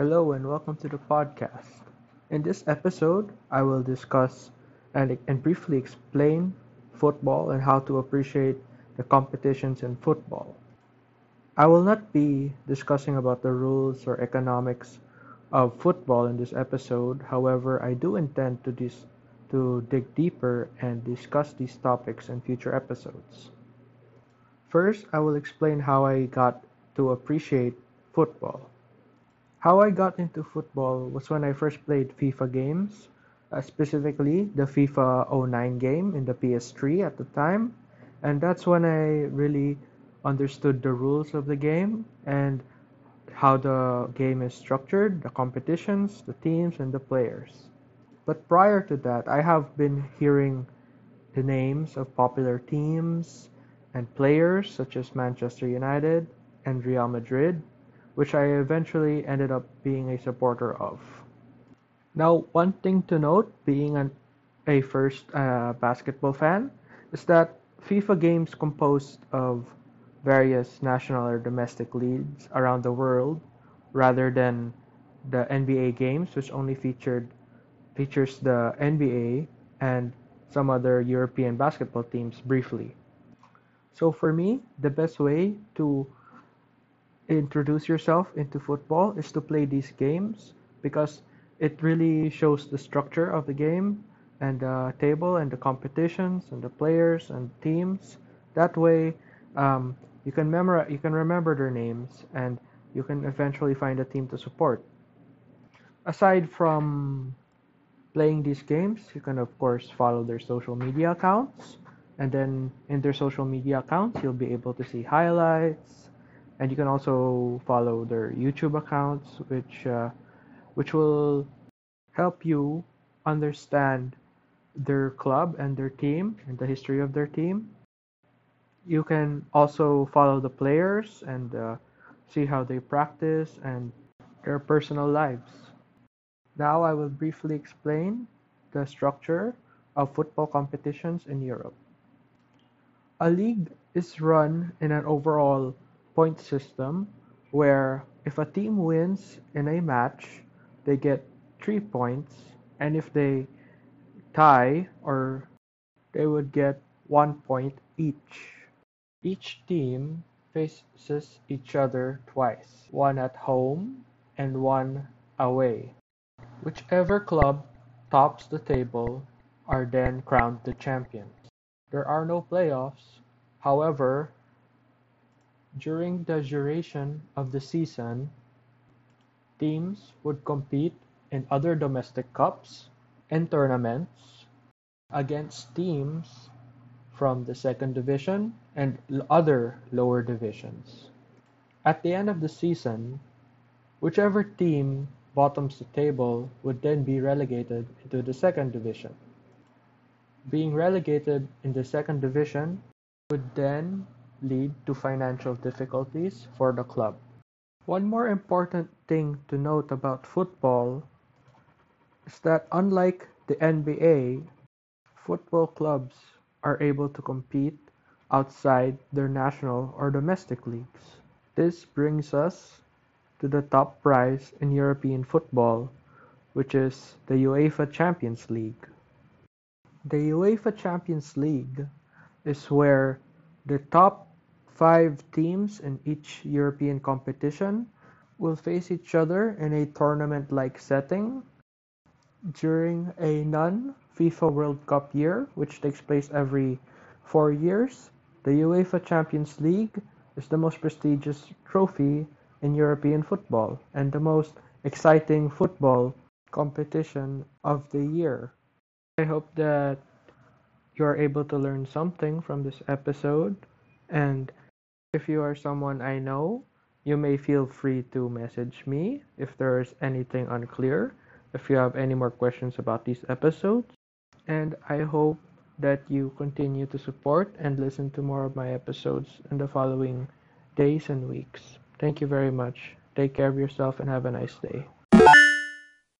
Hello and welcome to the podcast. In this episode, I will discuss and, and briefly explain football and how to appreciate the competitions in football. I will not be discussing about the rules or economics of football in this episode. However, I do intend to dis- to dig deeper and discuss these topics in future episodes. First, I will explain how I got to appreciate football. How I got into football was when I first played FIFA games, uh, specifically the FIFA 09 game in the PS3 at the time, and that's when I really understood the rules of the game and how the game is structured, the competitions, the teams, and the players. But prior to that, I have been hearing the names of popular teams and players such as Manchester United and Real Madrid, which I eventually ended up being a supporter of. Now, one thing to note, being an, a first uh, basketball fan, is that FIFA games composed of various national or domestic leagues around the world rather than the NBA games, which only featured features the NBA and some other European basketball teams briefly. So for me, the best way to introduce yourself into football is to play these games because it really shows the structure of the game and the table and the competitions and the players and teams. That way, um, you can memorize, you can remember their names, and you can eventually find a team to support. Aside from playing these games, you can of course follow their social media accounts, and then in their social media accounts, you'll be able to see highlights, and you can also follow their YouTube accounts, which uh, which will help you understand their club and their team and the history of their team. You can also follow the players and uh, see how they practice and their personal lives. Now I will briefly explain the structure of football competitions in Europe. A league is run in an overall point system where if a team wins in a match, they get three points, and if they tie or they would get one point each. Each team faces each other twice, one at home and one away. Whichever club tops the table are then crowned the champions. There are no playoffs, however, during the duration of the season, teams would compete in other domestic cups and tournaments against teams from the second division and other lower divisions. At the end of the season, whichever team bottoms the table would then be relegated into the second division. Being relegated in the second division would then lead to financial difficulties for the club. One more important thing to note about football is that unlike the NBA, football clubs are able to compete outside their national or domestic leagues. This brings us to the top prize in European football, which is the UEFA Champions League. The UEFA Champions League is where the top five teams in each European competition will face each other in a tournament like setting during a non-FIFA World Cup year, which takes place every four years, the UEFA Champions League is the most prestigious trophy in European football and the most exciting football competition of the year. I hope that you are able to learn something from this episode and if you are someone I know, you may feel free to message me if there is anything unclear if you have any more questions about these episodes. And I hope that you continue to support and listen to more of my episodes in the following days and weeks. Thank you very much. Take care of yourself and have a nice day.